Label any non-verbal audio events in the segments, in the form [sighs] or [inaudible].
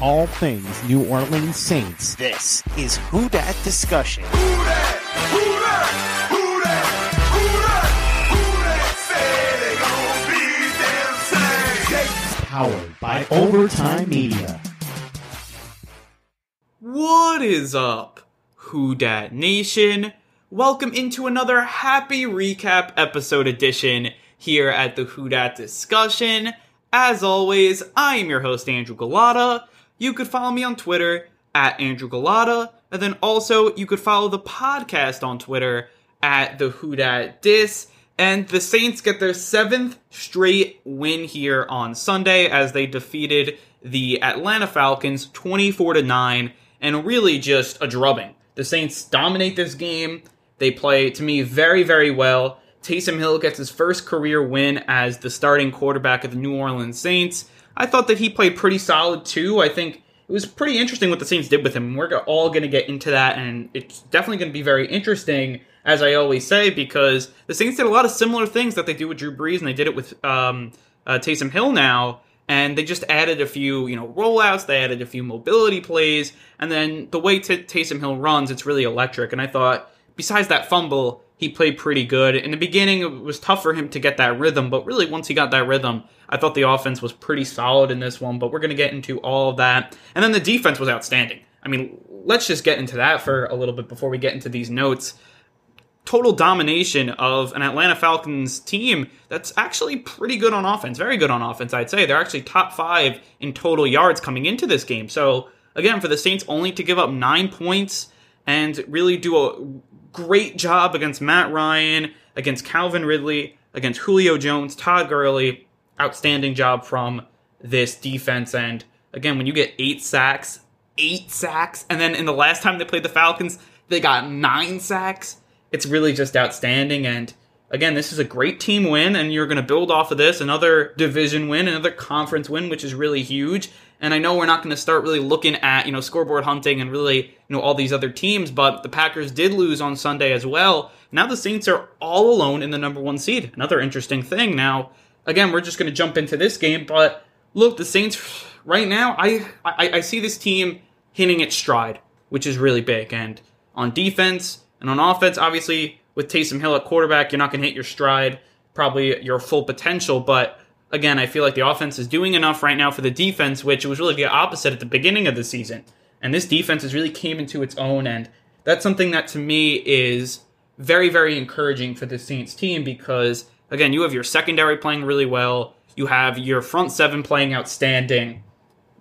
All things New Orleans Saints. This is Who Dat Discussion. Powered by Overtime Media. What is up, Who Dat Nation? Welcome into another happy recap episode edition here at the Who Dat Discussion. As always, I am your host, Andrew Gullotta. You could follow me on Twitter at Andrew Gullotta, and then also you could follow the podcast on Twitter at the Who Dat Dis. And the Saints get their seventh straight win here on Sunday as they defeated the Atlanta Falcons 24 to 9 and really just a drubbing. The Saints dominate this game. They play to me very very well. Taysom Hill gets his first career win as the starting quarterback of the New Orleans Saints. I thought that he played pretty solid too. I think it was pretty interesting what the Saints did with him. We're all going to get into that, and it's definitely going to be very interesting, as I always say, because the Saints did a lot of similar things that they do with Drew Brees, and they did it with um, uh, Taysom Hill now. And they just added a few, you know, rollouts. They added a few mobility plays, and then the way T- Taysom Hill runs, it's really electric. And I thought, besides that fumble, he played pretty good. In the beginning, it was tough for him to get that rhythm, but really, once he got that rhythm, I thought the offense was pretty solid in this one. But we're going to get into all of that. And then the defense was outstanding. I mean, let's just get into that for a little bit before we get into these notes. Total domination of an Atlanta Falcons team that's actually pretty good on offense, very good on offense, I'd say. They're actually top five in total yards coming into this game. So, again, for the Saints only to give up nine points and really do a great job against Matt Ryan, against Calvin Ridley, against Julio Jones, Todd Gurley. Outstanding job from this defense. And again, when you get eight sacks, eight sacks, and then in the last time they played the Falcons, they got nine sacks, it's really just outstanding. And again, this is a great team win, and you're going to build off of this another division win, another conference win, which is really huge. And I know we're not going to start really looking at, you know, scoreboard hunting and really, you know, all these other teams, but the Packers did lose on Sunday as well. Now the Saints are all alone in the number one seed. Another interesting thing. Now, again, we're just going to jump into this game, but look, the Saints [sighs] right now, I, I, I see this team hitting its stride, which is really big. And on defense and on offense, obviously, with Taysom Hill at quarterback, you're not going to hit your stride, probably your full potential, but again, I feel like the offense is doing enough right now for the defense, which was really the opposite at the beginning of the season. And this defense has really came into its own, and that's something that to me is very, very encouraging for the Saints team because again, you have your secondary playing really well, you have your front seven playing outstanding,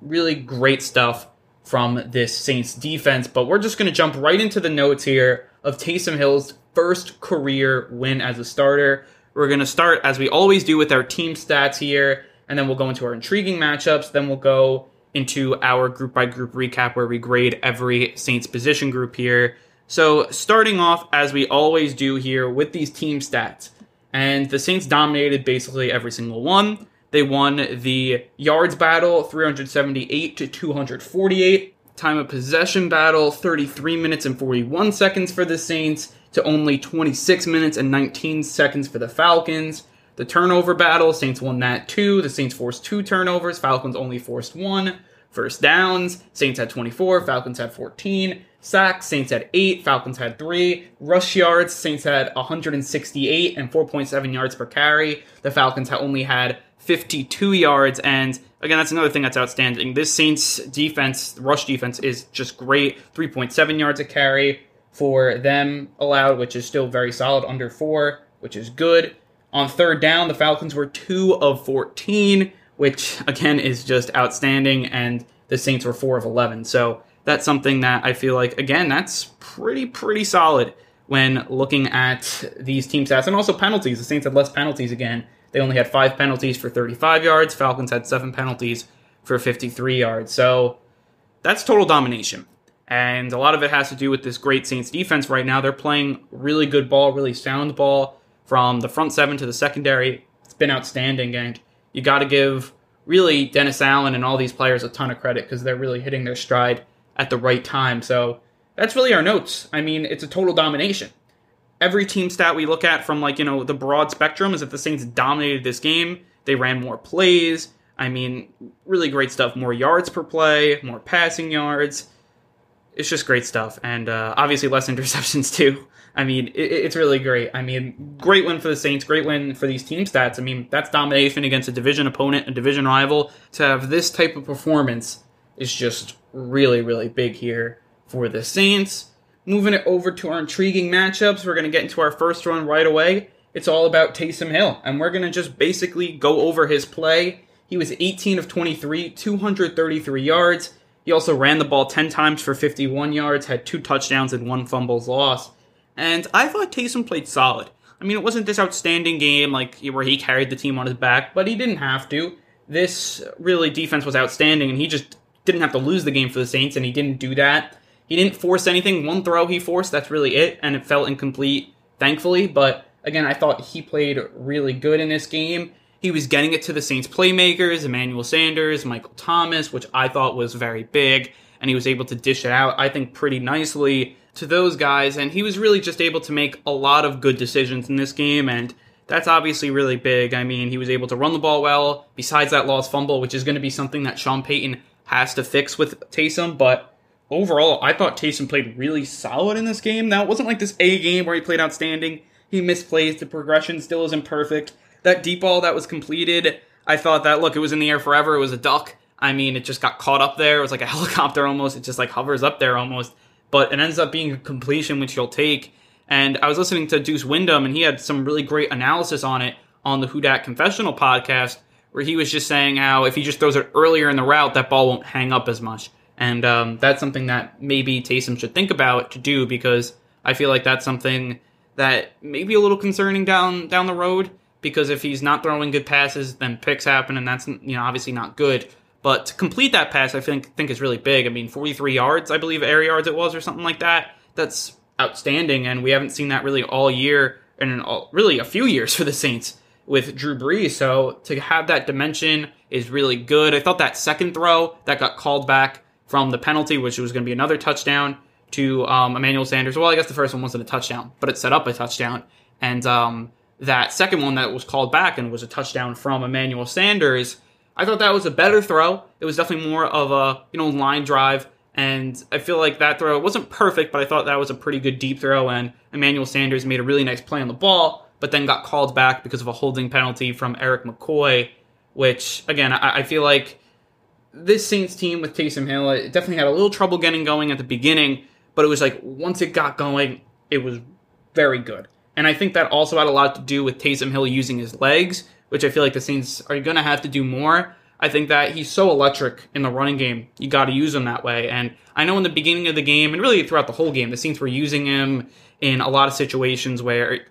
really great stuff from this Saints defense. But we're just going to jump right into the notes here of Taysom Hill's first career win as a starter. We're going to start, as we always do, with our team stats here, and then we'll go into our intriguing matchups. Then we'll go into our group by group recap where we grade every Saints position group here. So, starting off, as we always do here, with these team stats. And the Saints dominated basically every single one. They won the yards battle 378 to 248. Time of possession battle 33 minutes and 41 seconds for the Saints to only 26 minutes and 19 seconds for the Falcons. The turnover battle, Saints won that too. The Saints forced two turnovers, Falcons only forced one. First downs, Saints had 24, Falcons had 14. Sacks, Saints had 8, Falcons had 3. Rush yards, Saints had 168 and 4.7 yards per carry. The Falcons had only had 52 yards. And again, that's another thing that's outstanding. This Saints defense, rush defense, is just great. 3.7 yards a carry for them allowed, which is still very solid, under 4, which is good. On third down, the Falcons were 2 of 14, which again is just outstanding. And the Saints were 4 of 11. So that's something that I feel like, again, that's pretty, pretty solid when looking at these team stats and also penalties. The Saints had less penalties again. They only had five penalties for 35 yards. Falcons had seven penalties for 53 yards. So that's total domination. And a lot of it has to do with this great Saints defense right now. They're playing really good ball, really sound ball from the front seven to the secondary. It's been outstanding. And you got to give really Dennis Allen and all these players a ton of credit because they're really hitting their stride at the right time. So that's really our notes. I mean, it's a total domination. Every team stat we look at from like, you know, the broad spectrum is that the Saints dominated this game. They ran more plays. I mean, really great stuff. More yards per play, more passing yards. It's just great stuff. And uh, obviously less [laughs] interceptions too. I mean, it, it's really great. I mean, great win for the Saints, great win for these team stats. I mean, that's domination against a division opponent, a division rival. To have this type of performance is just really, really big here for the Saints. Moving it over to our intriguing matchups, we're going to get into our first one right away. It's all about Taysom Hill, and we're going to just basically go over his play. He was 18 of 23, 233 yards. He also ran the ball 10 times for 51 yards, had two touchdowns and one fumbles loss. And I thought Taysom played solid. I mean, it wasn't this outstanding game like where he carried the team on his back, but he didn't have to. This really defense was outstanding, and he just didn't have to lose the game for the Saints, and he didn't do that. He didn't force anything. One throw he forced, that's really it, and it felt incomplete, thankfully. But again, I thought he played really good in this game. He was getting it to the Saints playmakers, Emmanuel Sanders, Michael Thomas, which I thought was very big, and he was able to dish it out, I think, pretty nicely to those guys, and he was really just able to make a lot of good decisions in this game, and that's obviously really big. I mean, he was able to run the ball well, besides that lost fumble, which is going to be something that Sean Payton has to fix with Taysom, but overall, I thought Taysom played really solid in this game. Now, it wasn't like this A game where he played outstanding. He misplays, the progression still isn't perfect. That deep ball that was completed, I thought that, look, it was in the air forever, it was a duck. I mean, it just got caught up there. It was like a [laughs] helicopter almost. It just like hovers up there almost but it ends up being a completion which you'll take. And I was listening to Deuce Windham, and he had some really great analysis on it on the Who Dat Confessional podcast, where he was just saying how if he just throws it earlier in the route, that ball won't hang up as much. And um, that's something that maybe Taysom should think about to do because I feel like that's something that may be a little concerning down down the road. Because if he's not throwing good passes, then picks happen, and that's you know obviously not good. But to complete that pass, I think think is really big. I mean, 43 yards, I believe, air yards it was, or something like that. That's outstanding, and we haven't seen that really all year, and all, really a few years for the Saints with Drew Brees. So to have that dimension is really good. I thought that second throw that got called back from the penalty, which was going to be another touchdown to um, Emmanuel Sanders. Well, I guess the first one wasn't a touchdown, but it set up a touchdown. And um, that second one that was called back and was a touchdown from Emmanuel Sanders I thought that was a better throw. It was definitely more of a you know line drive, and I feel like that throw wasn't perfect, but I thought that was a pretty good deep throw. And Emmanuel Sanders made a really nice play on the ball, but then got called back because of a holding penalty from Erik McCoy, which again I, I feel like this Saints team with Taysom Hill it definitely had a little trouble getting going at the beginning, but it was like once it got going, it was very good. And I think that also had a lot to do with Taysom Hill using his legs which I feel like the Saints are going to have to do more. I think that he's so electric in the running game. You got to use him that way. And I know in the beginning of the game, and really throughout the whole game, the Saints were using him in a lot of situations where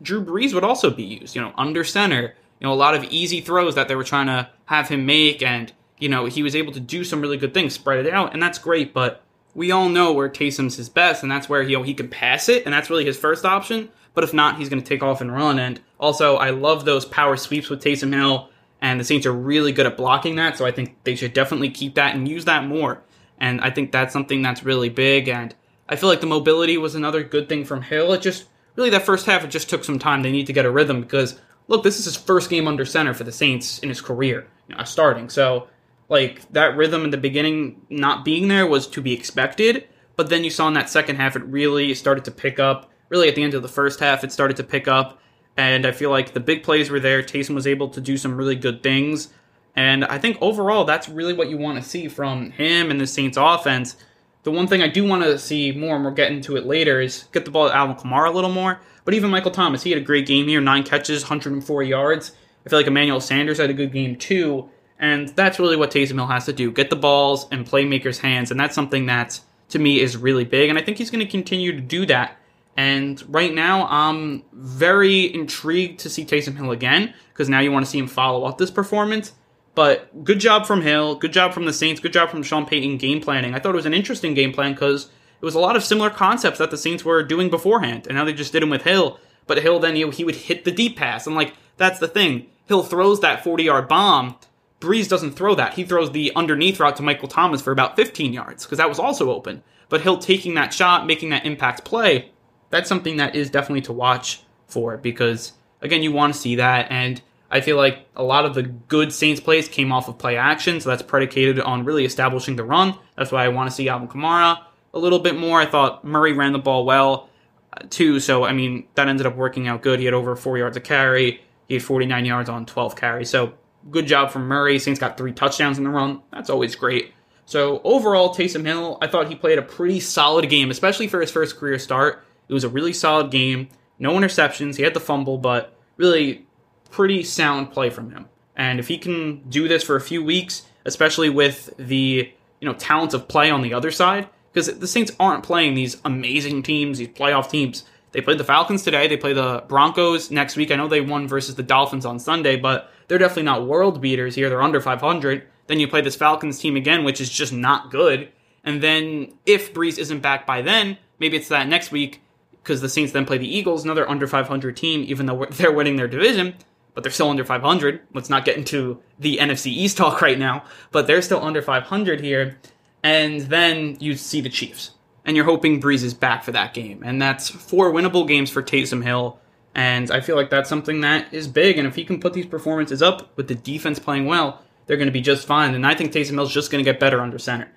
Drew Brees would also be used, you know, under center. You know, a lot of easy throws that they were trying to have him make. And, you know, he was able to do some really good things, spread it out. And that's great. But we all know where Taysom's his best, and that's where you know, he can pass it. And that's really his first option. But if not, he's going to take off and run. And also, I love those power sweeps with Taysom Hill, and the Saints are really good at blocking that. So I think they should definitely keep that and use that more. And I think that's something that's really big. And I feel like the mobility was another good thing from Hill. It just really that first half it just took some time. They need to get a rhythm because look, this is his first game under center for the Saints in his career, you know, starting. So like that rhythm in the beginning not being there was to be expected. But then you saw in that second half it really started to pick up really at the end of the first half, it started to pick up. And I feel like the big plays were there. Taysom was able to do some really good things. And I think overall, that's really what you want to see from him and the Saints offense. The one thing I do want to see more, and we'll get into it later, is get the ball to Alvin Kamara a little more. But even Michael Thomas, he had a great game here nine catches, 104 yards. I feel like Emmanuel Sanders had a good game too. And that's really what Taysom Hill has to do get the balls in playmakers' hands. And that's something that, to me, is really big. And I think he's going to continue to do that And right now, I'm very intrigued to see Taysom Hill again because now you want to see him follow up this performance. But good job from Hill, good job from the Saints, good job from Sean Payton game planning. I thought it was an interesting game plan because it was a lot of similar concepts that the Saints were doing beforehand, and now they just did them with Hill. But Hill then you know, he would hit the deep pass, and like that's the thing. Hill throws that 40 yard bomb. Brees doesn't throw that. He throws the underneath route to Michael Thomas for about 15 yards because that was also open. But Hill taking that shot, making that impact play, that's something that is definitely to watch for because again, you want to see that and I feel like a lot of the good Saints plays came off of play action, so that's predicated on really establishing the run. That's why I want to see Alvin Kamara a little bit more. I thought Murray ran the ball well uh, too, so I mean that ended up working out good. He had over four yards of carry. He had 49 yards on 12 carries, so good job from Murray. Saints got three touchdowns in the run. That's always great. So overall, Taysom Hill, I thought he played a pretty solid game, especially for his first career start. It was a really solid game. No interceptions. He had the fumble, but really pretty sound play from him. And if he can do this for a few weeks, especially with the you know talents of play on the other side, because the Saints aren't playing these amazing teams, these playoff teams. They played the Falcons today. They play the Broncos next week. I know they won versus the Dolphins on Sunday, but they're definitely not world beaters here. They're under 500. Then you play this Falcons team again, which is just not good. And then if Brees isn't back by then, maybe it's that next week because the Saints then play the Eagles, another under 500 team, even though they're winning their division but they're still under 500. Let's not get into the NFC East talk right now, but they're still under 500 here. And then you see the Chiefs, and you're hoping Brees is back for that game. And that's four winnable games for Taysom Hill. And I feel like that's something that is big. And if he can put these performances up with the defense playing well, they're going to be just fine. And I think Taysom Hill's just going to get better under center.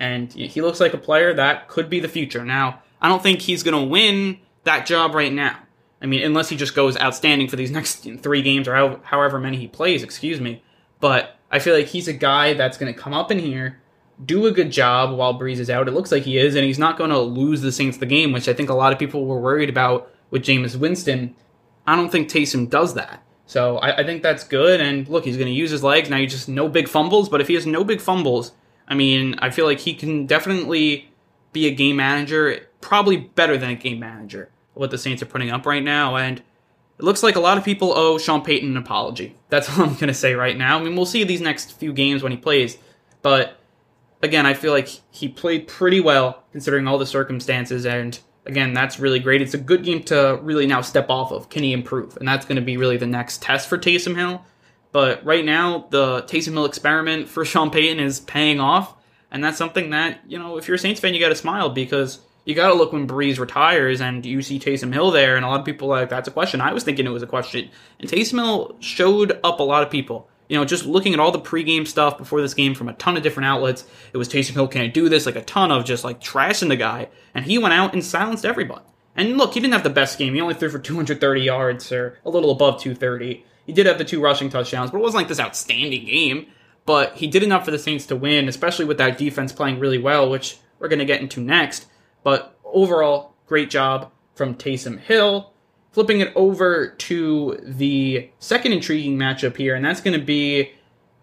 And he looks like a player that could be the future. Now, I don't think he's going to win that job right now. I mean, unless he just goes outstanding for these next three games or however many he plays, excuse me. But I feel like he's a guy that's going to come up in here, do a good job while Brees is out. It looks like he is, and he's not going to lose the Saints the game, which I think a lot of people were worried about with Jameis Winston. I don't think Taysom does that. So I, I think that's good. And look, he's going to use his legs. Now, you just no big fumbles, but if he has no big fumbles, I mean, I feel like he can definitely be a game manager, probably better than a game manager what the Saints are putting up right now. And it looks like a lot of people owe Sean Payton an apology. [laughs] That's all I'm going to say right now. I mean, we'll see these next few games when he plays. But again, I feel like he played pretty well considering all the circumstances. And again, that's really great. It's a good game to really now step off of. Can he improve? And that's going to be really the next test for Taysom Hill. But right now, the Taysom Hill experiment for [laughs] Sean Payton is paying off. And that's something that, you know, if you're a Saints fan, you got to smile because you got to look when Brees retires and you see Taysom Hill there, and a lot of people like that's a question. I was thinking it was a question, and Taysom Hill showed up a lot of people. You know, just looking at all the pregame stuff before this game from a ton of different outlets, it was Taysom Hill can't do this, like a ton of just like trashing the guy, and he went out and silenced everyone. And look, he didn't have the best game. He only threw for 230 yards or a little above 230. He did have the two rushing touchdowns, but it wasn't like this outstanding game. But he did enough for the Saints to win, especially with that defense playing really well, which we're going to get into next. But overall, great job from Taysom Hill. Flipping it over to the second intriguing matchup here, and that's going to be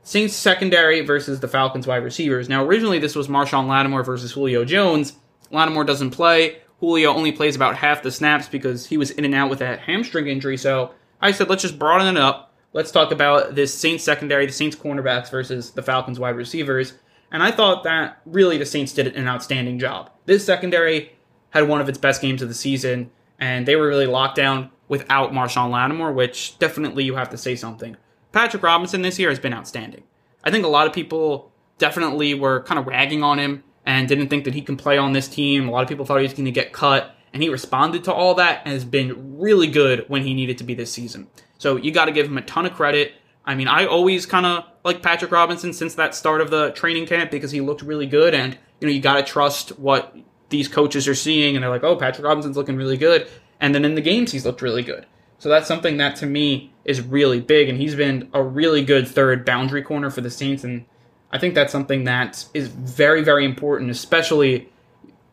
Saints secondary versus the Falcons wide receivers. Now, originally this was Marshon Lattimore versus Julio Jones. Lattimore doesn't play. Julio only plays about half the snaps because he was in and out with a hamstring injury. So I said, let's just broaden it up. Let's talk about this Saints secondary, the Saints cornerbacks versus the Falcons wide receivers. And I thought that really the Saints did an outstanding job. This secondary had one of its best games of the season, and they were really locked down without Marshon Lattimore, which definitely you have to say something. Patrick Robinson this year has been outstanding. I think a lot of people definitely were kind of ragging on him and didn't think that he can play on this team. A lot of people thought he was going to get cut, and he responded to all that and has been really good when he needed to be this season. So you got to give him a ton of credit. I mean, I always kind of like Patrick Robinson since that start of the training camp because he looked really good, and you know you got to trust what these coaches are seeing, and they're like, "Oh, Patrick Robinson's looking really good," and then in the games he's looked really good. So that's something that to me is really big, and he's been a really good third boundary corner for the Saints, and I think that's something that is very, very important, especially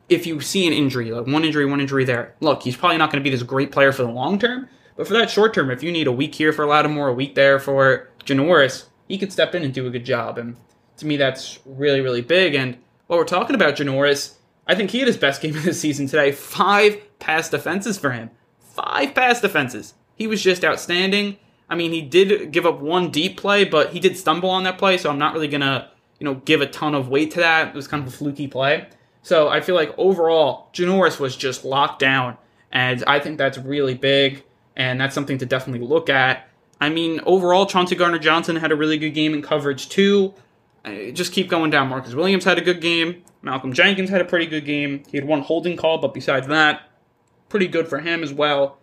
if you see an injury, like one injury, one injury there. Look, he's probably not going to be this great player for the long term, but for that short term, if you need a week here for Lattimore, a week there for Janoris, he could step in and do a good job. And to me, that's really, really big. And while we're talking about Janoris, I think he had his best game of the season today. Five pass defenses for him. Five pass defenses. He was just outstanding. I mean, he did give up one deep play, but he did stumble on that play, so I'm not really gonna, you know, give a ton of weight to that. It was kind of a fluky play. So I feel like overall, Janoris was just locked down, and I think that's really big, and that's something to definitely look at. I mean, overall, Chauncey Gardner Johnson had a really good game in coverage too. I just keep going down. Marcus Williams had a good game. Malcolm Jenkins had a pretty good game. He had one holding call, but besides that, pretty good for him as well.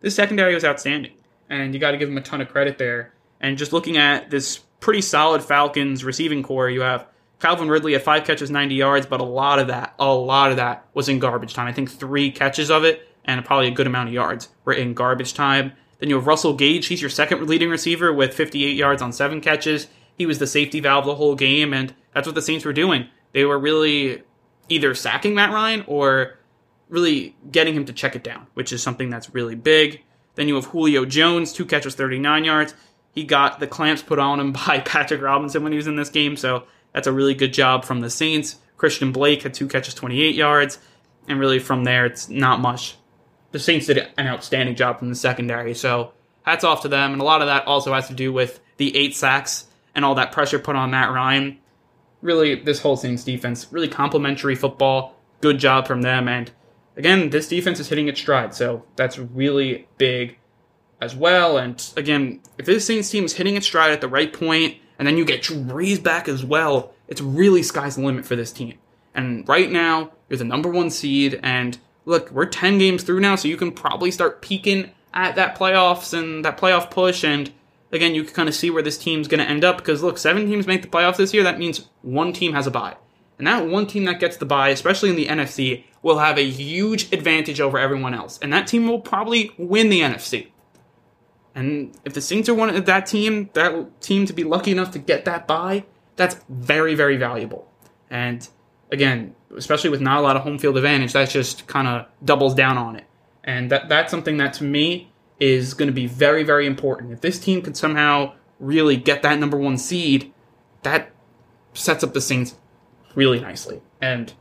This secondary was outstanding, and you got to give him a ton of credit there. And just looking at this pretty solid Falcons receiving corps, you have Calvin Ridley at five catches, 90 yards, but a lot of that, a lot of that was in garbage time. I think three catches of it and probably a good amount of yards were in garbage time. Then you have Russell Gage. He's your second leading receiver with 58 yards on seven catches. He was the safety valve the whole game, and that's what the Saints were doing. They were really either sacking Matt Ryan or really getting him to check it down, which is something that's really big. Then you have Julio Jones, two catches, 39 yards. He got the clamps put on him [laughs] by Patrick Robinson when he was in this game, so that's a really good job from the Saints. Christian Blake had two catches, 28 yards, and really from there, it's not much. The Saints did an outstanding job from the secondary, so hats off to them. And a lot of that also has to do with the eight sacks and all that pressure put on Matt Ryan. Really, this whole Saints defense, really complimentary football. Good job from them. And again, this defense is hitting its stride, so that's really big as well. And again, if this Saints team is hitting its stride at the right point, and then you get Drew back as well, it's really sky's the limit for this team. And right now, you're the number one seed, and look, we're 10 games through now, so you can probably start peeking at that playoffs and that playoff push. And again, you can kind of see where this team's going to end up because look, seven teams make the playoffs this year. That means one team has a bye. And that one team that gets the bye, especially in the NFC, will have a huge advantage over everyone else. And that team will probably win the NFC. And if the Saints are one of that team, that team to be lucky enough to get that bye, that's very, very valuable. And again, especially with not a lot of home field advantage, that just kind of doubles down on it. And that that's something that to me is going to be very, very important. If this team can somehow really get that number one seed, that sets up the Saints really nicely. And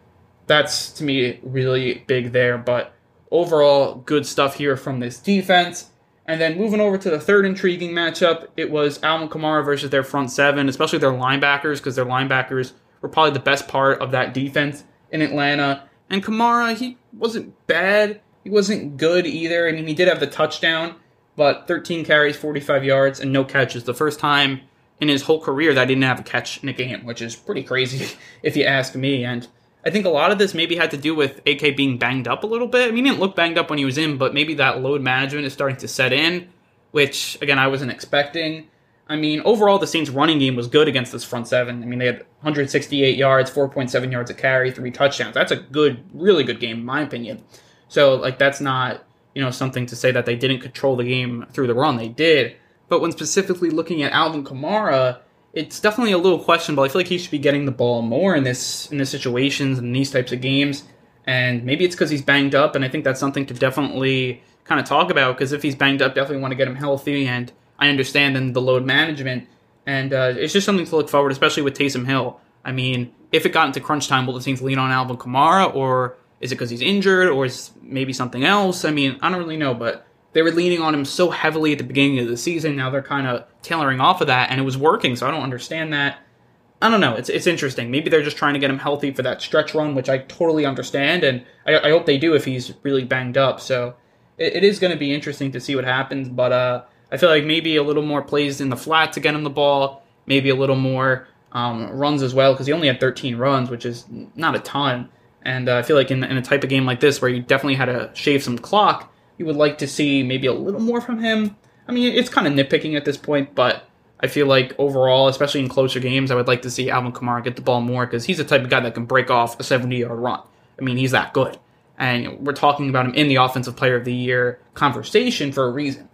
that's to me really big there. But overall, good stuff here from this defense. And then moving over to the third intriguing matchup, it was Alvin Kamara versus their front seven, especially their linebackers, because their linebackers were probably the best part of that defense in Atlanta. And Kamara, he wasn't bad. He wasn't good either. I mean, he did have the touchdown, but 13 carries, 45 yards, and no catches. The first time in his whole career that he didn't have a catch in a game, which is pretty crazy [laughs] if you ask me. And I think a lot of this maybe had to do with AK being banged up a little bit. I mean, he didn't look banged up when he was in, but maybe that load management is starting to set in, which, again, I wasn't expecting. I mean, overall, the Saints' running game was good against this front seven. I mean, they had 168 yards, 4.7 yards a carry, three touchdowns. That's a good, really good game, in my opinion. So, like, that's not, you know, something to say that they didn't control the game through the run. They did. But when specifically looking at Alvin Kamara, it's definitely a little questionable. I feel like he should be getting the ball more in this in this situations and these types of games. And maybe it's because he's banged up, and I think that's something to definitely kind of talk about. Because if he's banged up, definitely want to get him healthy. And I understand then the load management, and uh, it's just something to look forward, especially with Taysom Hill. I mean, if it got into crunch time, will the Saints lean on Alvin Kamara, or is it because he's injured, or is maybe something else? I mean, I don't really know, but they were leaning on him so heavily at the beginning of the season. Now they're kind of tailoring off of that, and it was working. So I don't understand that. I don't know. It's it's interesting. Maybe they're just trying to get him healthy for that stretch run, which I totally understand, and I, I hope they do if he's really banged up. So it, it is going to be interesting to see what happens. But uh, I feel like maybe a little more plays in the flat to get him the ball, maybe a little more um, runs as well, because he only had 13 runs, which is not a ton. And uh, I feel like in, in a type of game like this, where you definitely had to shave some clock, you would like to see maybe a little more from him. I mean, it's kind of nitpicking at this point, but I feel like overall, especially in closer games, I would like to see Alvin Kamara get the ball more because he's the type of guy that can break off a 70 yard run. I mean, he's that good. And we're talking about him in the Offensive Player of the Year conversation for a reason.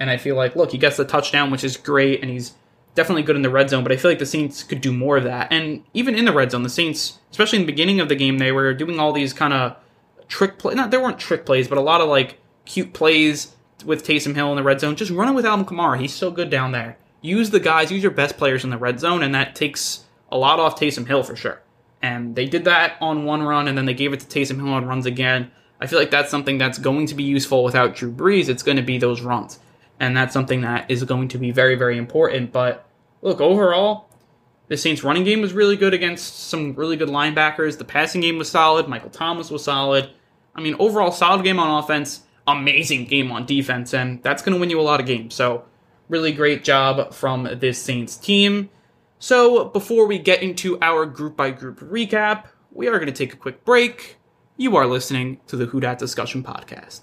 And I feel like, look, he gets the touchdown, which is great, and he's definitely good in the red zone, but I feel like the Saints could do more of that. And even in the red zone, the Saints, especially in the beginning of the game, they were doing all these kind of trick play. Not there weren't trick plays, but a lot of like cute plays with Taysom Hill in the red zone. Just running with Alvin Kamara. He's so good down there. Use the guys, use your best players in the red zone, and that takes a lot off Taysom Hill for sure. And they did that on one run, and then they gave it to Taysom Hill on runs again. I feel like that's something that's going to be useful without Drew Brees. It's going to be those runs. And that's something that is going to be very, very important. But look, overall, the Saints running game was really good against some really good linebackers. The passing game was solid. Michael Thomas was solid. I mean, overall, solid game on offense, amazing game on defense, and that's going to win you a lot of games. So, really great job from this Saints team. So, before we get into our group by group recap, we are going to take a quick break. You are listening to the Who Dat Discussion Podcast.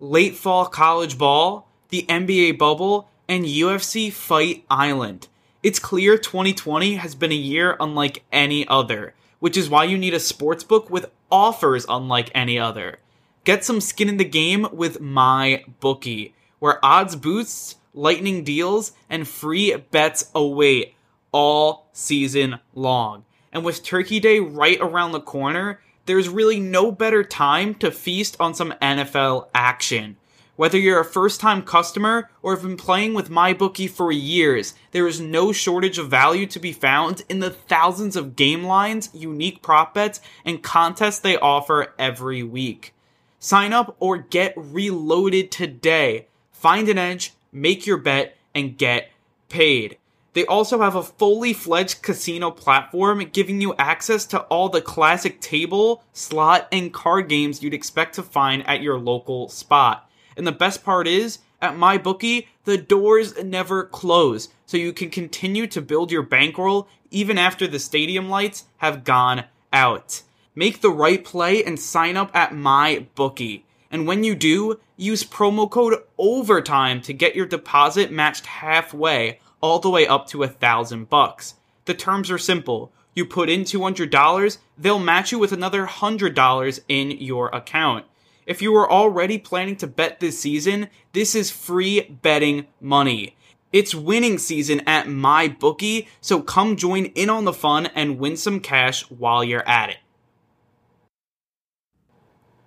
Late fall college ball, the NBA bubble, and UFC Fight Island. It's clear 2020 has been a year unlike any other, which is why you need a sports book with offers unlike any other. Get some skin in the game with my bookie, where odds boosts, lightning deals, and free bets await all season long. And with Turkey Day right around the corner, there's really no better time to feast on some NFL action. Whether you're a first time customer or have been playing with MyBookie for years, there is no shortage of value to be found in the thousands of game lines, unique prop bets, and contests they offer every week. Sign up or get reloaded today. Find an edge, make your bet, and get paid. They also have a fully fledged casino platform giving you access to all the classic table, slot, and card games you'd expect to find at your local spot. And the best part is, at MyBookie, the doors never close, so you can continue to build your bankroll even after the stadium lights have gone out. Make the right play and sign up at MyBookie. And when you do, use promo code OVERTIME to get your deposit matched halfway all the way up to a thousand bucks. The terms are simple. You put in $200, they'll match you with another $100 in your account. If you were already planning to bet this season, this is free betting money. It's winning season at MyBookie, so come join in on the fun and win some cash while you're at it.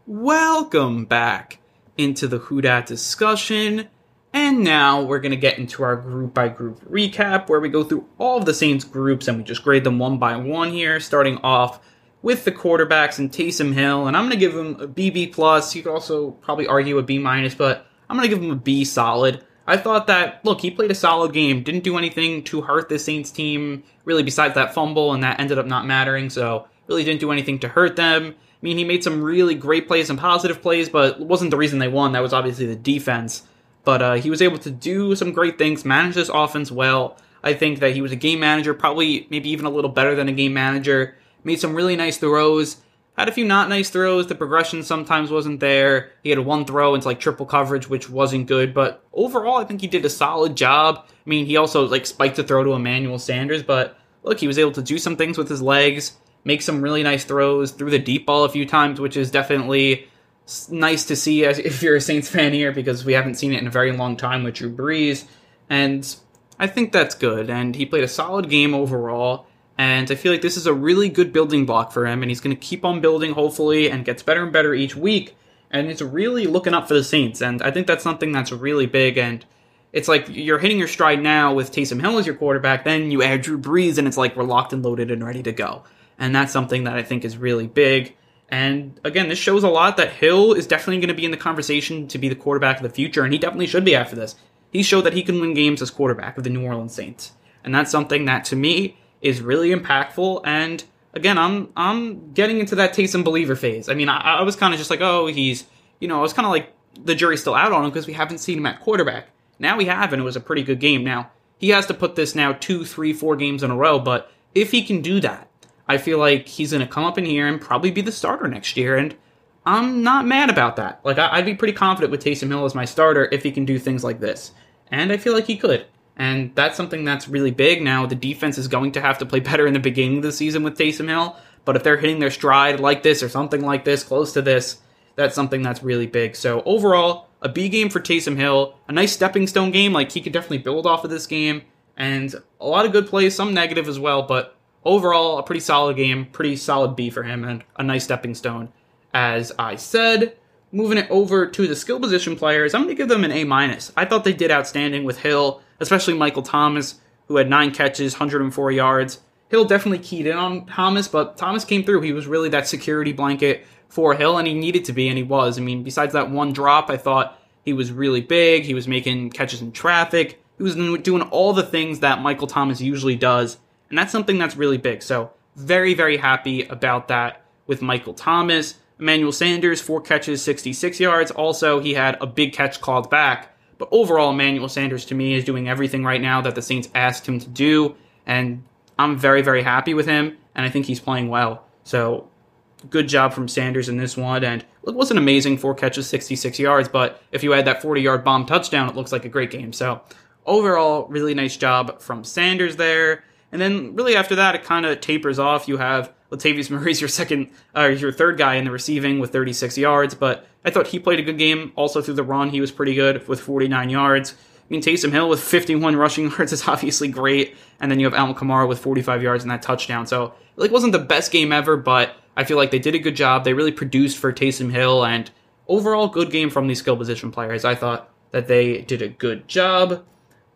Welcome back into the Who discussion. And now we're going to get into our group by group recap where we go through all of the Saints groups and we just grade them one by one here, starting off with the quarterbacks and Taysom Hill. And I'm going to give him a BB plus. You could also probably argue a B minus, but I'm going to give him a B solid. I thought that, look, he played a solid game, didn't do anything to hurt the Saints team, really, besides that fumble, and that ended up not mattering, so really didn't do anything to hurt them. I mean, he made some really great plays and positive plays, but wasn't the reason they won. That was obviously the defense. But uh, he was able to do some great things, manage this offense well. I think that he was a game manager, probably maybe even a little better than a game manager. Made some really nice throws. Had a few not nice throws. The progression sometimes wasn't there. He had one throw into like triple coverage, which wasn't good. But overall, I think he did a solid job. I mean, he also like spiked a throw to Emmanuel Sanders, but look, he was able to do some things with his legs, make some really nice throws, threw the deep ball a few times, which is definitely nice to see [laughs] if you're a Saints fan here because we haven't seen it in a very long time with Drew Brees, and I think that's good. And he played a solid game overall, and I feel like this is a really good building block for him, and he's going to keep on building hopefully and gets better and better each week. And it's really looking up for the Saints, and I think that's something that's really big. And it's like you're hitting your stride now with Taysom Hill as your quarterback, then you add Drew Brees, and it's like we're locked and loaded and ready to go. And that's something that I think is really big. And again, this shows a lot that Hill is definitely going to be in the conversation to be the quarterback of the future, and he definitely should be after this. He showed that he can win games as quarterback of the New Orleans Saints, and that's something that to me is really impactful. And again, I'm I'm getting into that Taysom believer phase. I mean, I, I was kind of just like, oh, he's you know, I was kind of like the jury's still out on him because we haven't seen him at quarterback. Now we have, and it was a pretty good game. Now he has to put this now two, three, four games in a row, but if he can do that, I feel like he's going to come up in here and probably be the starter next year, and I'm not mad about that. Like, I- would be pretty confident with Taysom Hill as my starter if he can do things like this. And I feel like he could. And that's something that's really big now. The defense is going to have to play better in the beginning of the season with Taysom Hill, but if they're hitting their stride like this or something like this, close to this, that's something that's really big. So overall, a B game for Taysom Hill, a nice stepping stone game. Like he could definitely build off of this game, and a lot of good plays, some negative as well, but overall a pretty solid game, pretty solid B for him, and a nice stepping stone. As I said, moving it over to the skill position players, I'm going to give them an A minus. I thought they did outstanding with Hill, especially Michael Thomas, who had nine catches, 104 yards. Hill definitely keyed in on Thomas, but Thomas came through. He was really that security blanket for Hill, and he needed to be, and he was. I mean, besides that one drop, I thought he was really big. He was making catches in traffic. He was doing all the things that Michael Thomas usually does, and that's something that's really big. So, very, very happy about that with Michael Thomas. Emmanuel Sanders, four catches, 66 yards. Also, he had a big catch called back. But overall, Emmanuel Sanders to me is doing everything right now that the Saints asked him to do, and I'm very, very happy with him, and I think he's playing well. So, good job from Sanders in this one. And it wasn't amazing, four catches, 66 yards, but if you had that 40 yard bomb touchdown, it looks like a great game. So, overall, really nice job from Sanders there. And then, really, after that, it kind of tapers off. You have Latavius Murray's your second, uh, your third guy in the receiving with 36 yards, but I thought he played a good game. Also, through the run, he was pretty good with 49 yards. I mean, Taysom Hill with 51 [laughs] rushing yards is obviously great, and then you have Alvin Kamara with 45 yards and that touchdown. So, like, wasn't the best game ever, but I feel like they did a good job. They really produced for Taysom Hill, and overall, good game from these skill position players. I thought that they did a good job.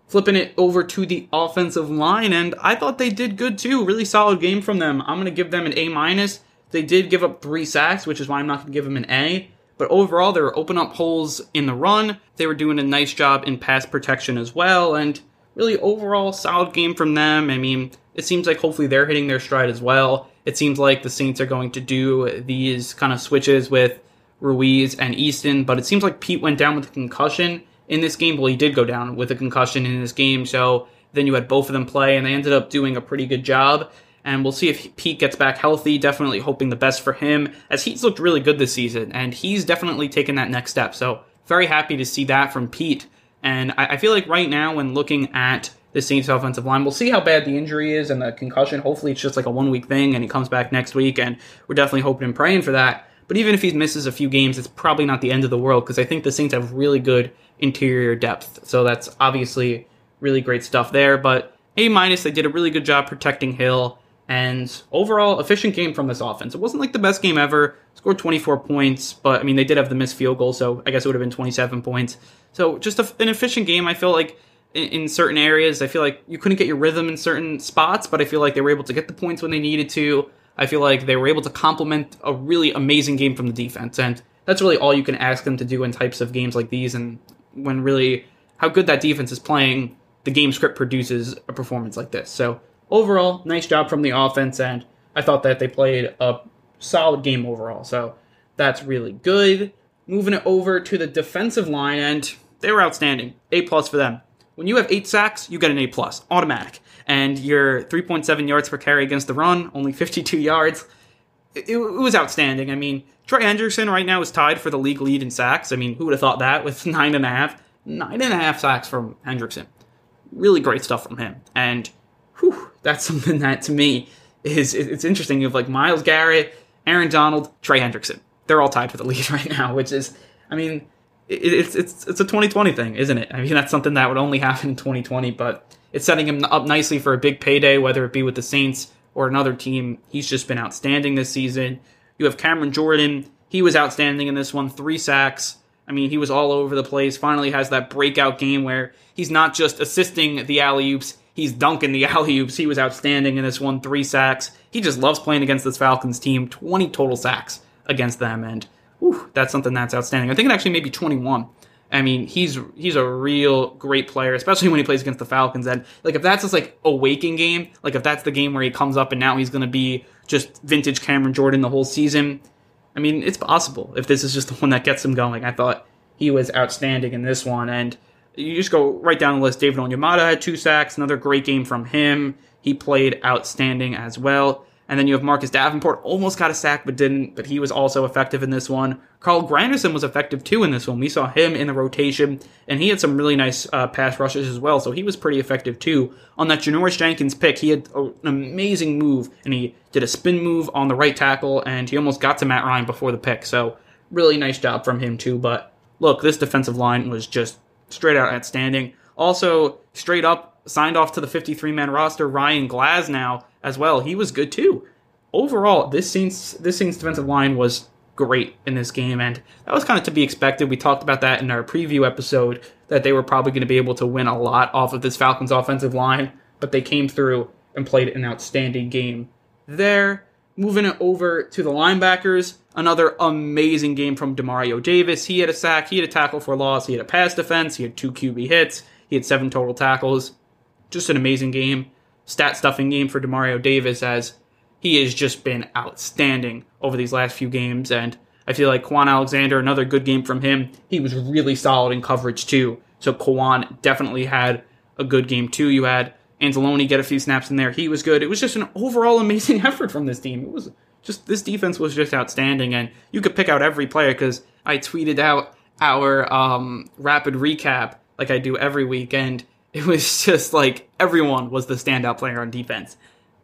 Flipping it over to the offensive line, and I thought they did good too. Really solid game from them. I'm going to give them an A minus. They did give up three sacks, which is why I'm not going to give them an A. But overall, they were opening up holes in the run. They were doing a nice job in pass protection as well, and really overall solid game from them. I mean, it seems like hopefully they're hitting their stride as well. It seems like the Saints are going to do these kind of switches with Ruiz and Easton, but it seems like Peat went down with a concussion in this game. Well, he did go down with a concussion in this game, so then you had both of them play, and they ended up doing a pretty good job. And we'll see if Peat gets back healthy. Definitely hoping the best for him, as he's looked really good this season, and he's definitely taken that next step. So, very happy to see that from Peat. And I, I feel like right now, when looking at the Saints offensive line. We'll see how bad the injury is and the concussion. Hopefully, it's just like a one week thing and he comes back next week. And we're definitely hoping and praying for that. But even if he misses a few games, it's probably not the end of the world because I think the Saints have really good interior depth. So that's obviously really great stuff there. But A minus, they did a really good job protecting Hill. And overall, efficient game from this offense. It wasn't like the best game ever. Scored 24 points, but I mean, they did have the missed field goal, so I guess it would have been 27 points. So just a, an efficient game. I feel like in, in certain areas, I feel like you couldn't get your rhythm in certain spots, but I feel like they were able to get the points when they needed to. I feel like they were able to complement a really amazing game from the defense, and that's really all you can ask them to do in types of games like these. And when really how good that defense is playing, the game script produces a performance like this. So overall, nice job from the offense, and I thought that they played a solid game overall. So that's really good. Moving it over to the defensive line, and they were outstanding. A plus for them. When you have eight sacks, you get an A plus, automatic. And your 3.7 yards per carry against the run, only 52 [laughs] yards. It, it, was outstanding. I mean, Trey Hendrickson right now is tied for the league lead in sacks. I mean, who would have thought that with [laughs] nine and a half? Nine and a half sacks from Hendrickson. Really great stuff from him. And whew, that's [laughs] something that to me is it's interesting. You have like Myles Garrett, Aaron Donald, Trey Hendrickson. They're all tied for the [laughs] lead right now, which is, I mean, it's it's it's a 2020 thing, isn't it? I mean, that's something that would only happen in 2020, but it's setting him up nicely for a big payday, whether it be with the Saints or another team. He's just been outstanding this season. You have Cameron Jordan. He was outstanding in this one, three sacks. I mean, he was all over the place. Finally, has that breakout game where he's not just assisting the alley oops, he's dunking the [laughs] alley oops. He was outstanding in this one, three sacks. He just loves playing against this Falcons team. 20 total sacks against them, and whew, that's something that's outstanding. I think it actually may be 21. I mean, he's he's a real great player, especially when he plays against the Falcons. And like, if that's just like a waking game, like if that's the game where he comes up and now he's going to be just vintage Cameron Jordan the whole season. I mean, it's possible if this is just the one that gets him going. I thought he was outstanding in this one, and you just go right down the list. David Onyemata had two sacks, another great game from him. He played outstanding as well. And then you have Marcus Davenport, almost got a sack but didn't, but he was also effective in this one. Carl Granderson was effective too in this one. We saw him in the rotation, and he had some really nice uh, pass rushes as well, so he was pretty effective too. On that Janoris Jenkins pick, he had an amazing move, and he did a spin move on the right tackle, and he almost got to Matt Ryan before the pick, so really nice job from him too. But look, this defensive line was just straight out outstanding. Also, straight up signed off to the 53 man roster, Ryan Glasgow as well. He was good too. Overall, this Saints this Saints defensive line was great in this game, and that was kind of to be expected. We talked about that in our preview episode that they were probably going to be able to win a lot off of this Falcons offensive line, but they came through and played an outstanding game there. Moving it over to the linebackers, another amazing game from Demario Davis. He had a sack, he had a tackle for loss, he had a pass defense, he had two QB hits, he had seven total tackles. Just an amazing game stat stuffing game for Demario Davis as he has just been outstanding over these last few games. And I feel like Kwon Alexander, another good game from him. He was really solid in coverage too. So Kwon definitely had a good game too. You had Anzalone get a few snaps in there. He was good. It was just an overall amazing [laughs] effort from this team. It was just this defense was just outstanding, and you could pick out every player because I tweeted out our um, rapid recap like I do every week, and it was just like everyone was the standout player on defense.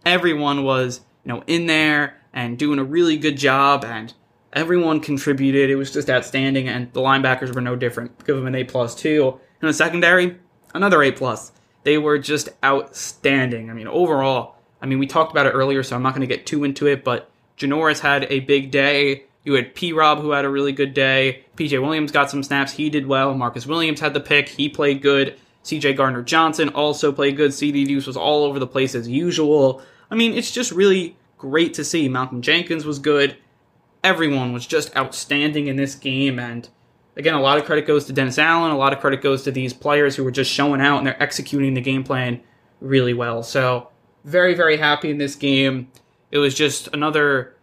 Everyone was, you know, in there and doing a really good job and everyone contributed. It was just outstanding and the linebackers were no different. Give them an A plus too. And the secondary, another A plus. They were just outstanding. I mean, overall, I mean, we talked about it earlier, so I'm not going to get too into it, but Janoris had a big day. You had P Rob, who had a really good day. PJ Williams got some snaps. He did well. Marcus Williams had the pick. He played good. CJ Gardner Johnson also played good. CD Deuce was all over the place as usual. I mean, it's just really great to see. Malcolm Jenkins was good. Everyone was just outstanding in this game. And again, a lot of credit goes to Dennis Allen. A lot of credit goes to these players who were just showing out and they're executing the game plan really well. So, very, very happy in this game. It was just another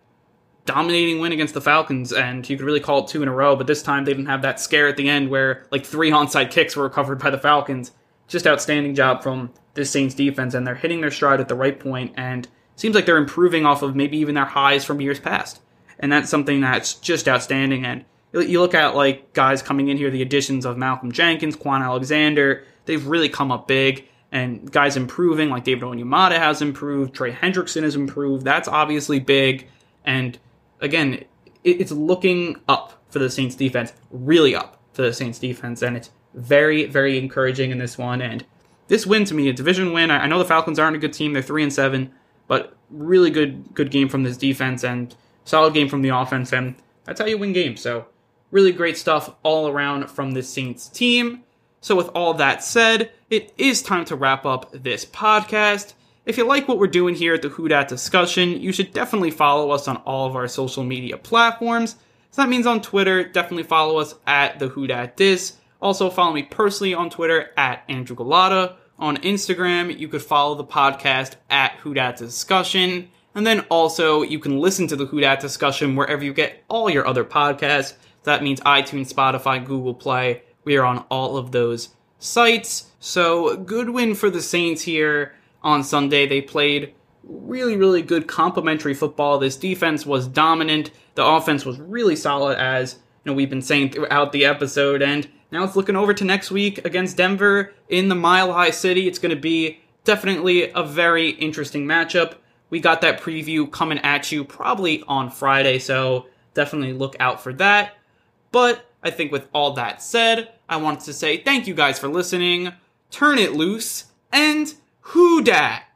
dominating win against the Falcons, and you could really call it two in a row. But this time they didn't have that scare at the end where like three onside kicks were recovered by the Falcons. Just outstanding job from this Saints defense, and they're hitting their stride at the right point, and seems like they're improving off of maybe even their highs from years past. And that's something that's just outstanding. And you look at like guys coming in here, the additions of Malcolm Jenkins, Kwon Alexander, they've really come up big. And guys improving, like David Onyemata has improved, Trey Hendrickson has improved. That's obviously big. And again, it's looking up for the Saints defense, really up for the Saints defense, and it's very, very encouraging in this one. And this win to me, a division win. I know the Falcons aren't a good team; they're three and seven, but really good, good game from this defense and solid game from the offense, and that's how you win games. So, really great stuff all around from this Saints team. So, with all that said, it is time to wrap up this podcast. If you like what we're doing here at the Who Dat discussion, you should definitely follow us on all of our social media platforms. So that means on Twitter, definitely follow us at the Who Dat Dis. Also, follow me personally on Twitter at Andrew Gullotta. On Instagram, you could follow the podcast at Who Dat Discussion. And then also, you can listen to the Who Dat Discussion wherever you get all your other podcasts. That means iTunes, Spotify, Google Play. We are on all of those sites. So, good win for the Saints here on Sunday. They played really, really good complementary football. This defense was dominant. The offense was really solid, as you know we've been saying throughout the episode. And now it's looking over to next week against Denver in the Mile High City. It's going to be definitely a very interesting matchup. We got that preview coming at you probably on Friday, so definitely look out for that. But I think with all that said, I wanted to say thank you guys for listening. Turn it loose and who dat?